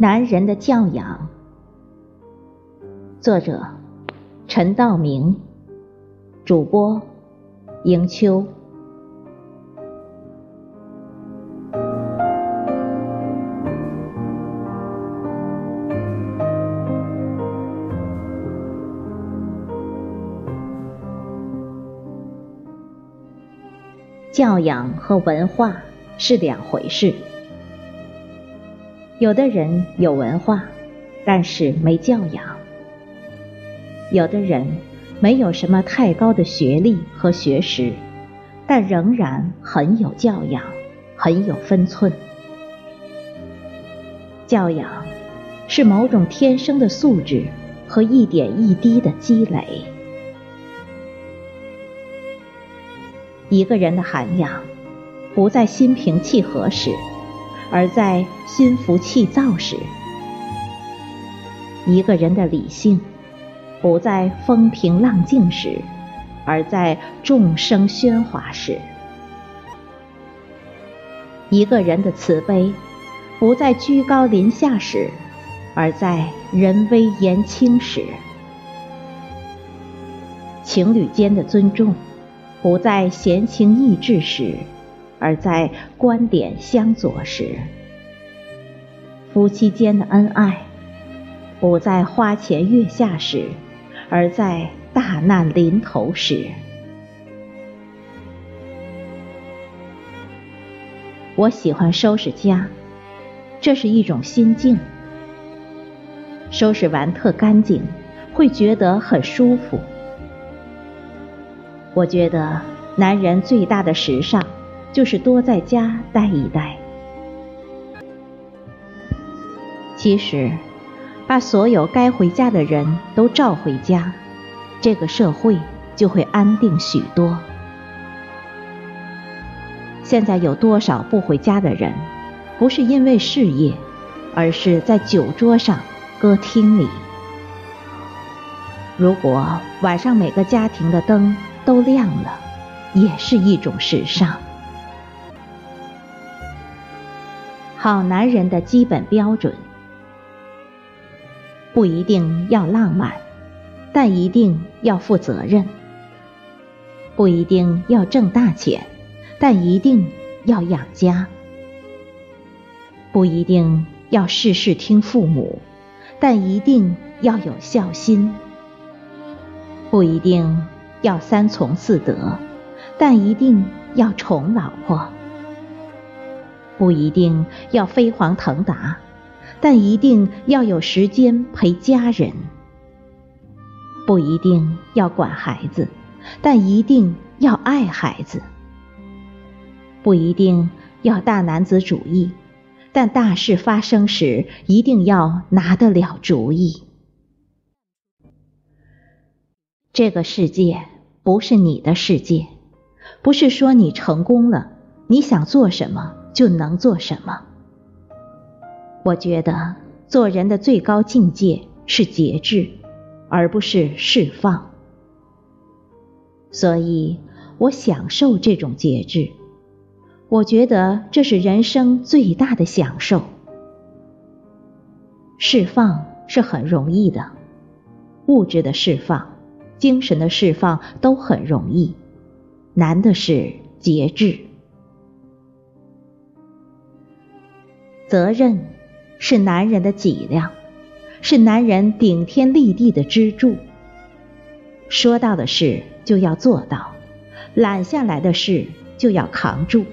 男人的教养，作者陈道明，主播迎秋。教养和文化是两回事。有的人有文化，但是没教养；有的人没有什么太高的学历和学识，但仍然很有教养，很有分寸。教养是某种天生的素质和一点一滴的积累。一个人的涵养，不在心平气和时。而在心浮气躁时，一个人的理性不在风平浪静时，而在众生喧哗时；一个人的慈悲不在居高临下时，而在人微言轻时；情侣间的尊重不在闲情逸致时。而在观点相左时，夫妻间的恩爱不在花前月下时，而在大难临头时。我喜欢收拾家，这是一种心境。收拾完特干净，会觉得很舒服。我觉得男人最大的时尚。就是多在家待一待。其实，把所有该回家的人都召回家，这个社会就会安定许多。现在有多少不回家的人，不是因为事业，而是在酒桌上、歌厅里。如果晚上每个家庭的灯都亮了，也是一种时尚。好男人的基本标准，不一定要浪漫，但一定要负责任；不一定要挣大钱，但一定要养家；不一定要事事听父母，但一定要有孝心；不一定要三从四德，但一定要宠老婆。不一定要飞黄腾达，但一定要有时间陪家人；不一定要管孩子，但一定要爱孩子；不一定要大男子主义，但大事发生时一定要拿得了主意。这个世界不是你的世界，不是说你成功了，你想做什么？就能做什么？我觉得做人的最高境界是节制，而不是释放。所以我享受这种节制，我觉得这是人生最大的享受。释放是很容易的，物质的释放、精神的释放都很容易，难的是节制。责任是男人的脊梁，是男人顶天立地的支柱。说到的事就要做到，揽下来的事就要扛住，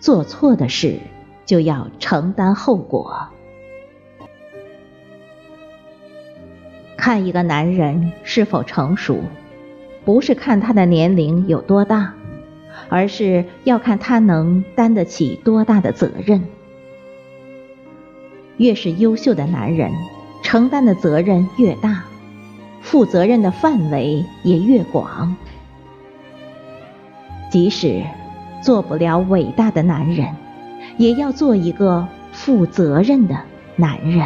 做错的事就要承担后果。看一个男人是否成熟，不是看他的年龄有多大，而是要看他能担得起多大的责任。越是优秀的男人，承担的责任越大，负责任的范围也越广。即使做不了伟大的男人，也要做一个负责任的男人。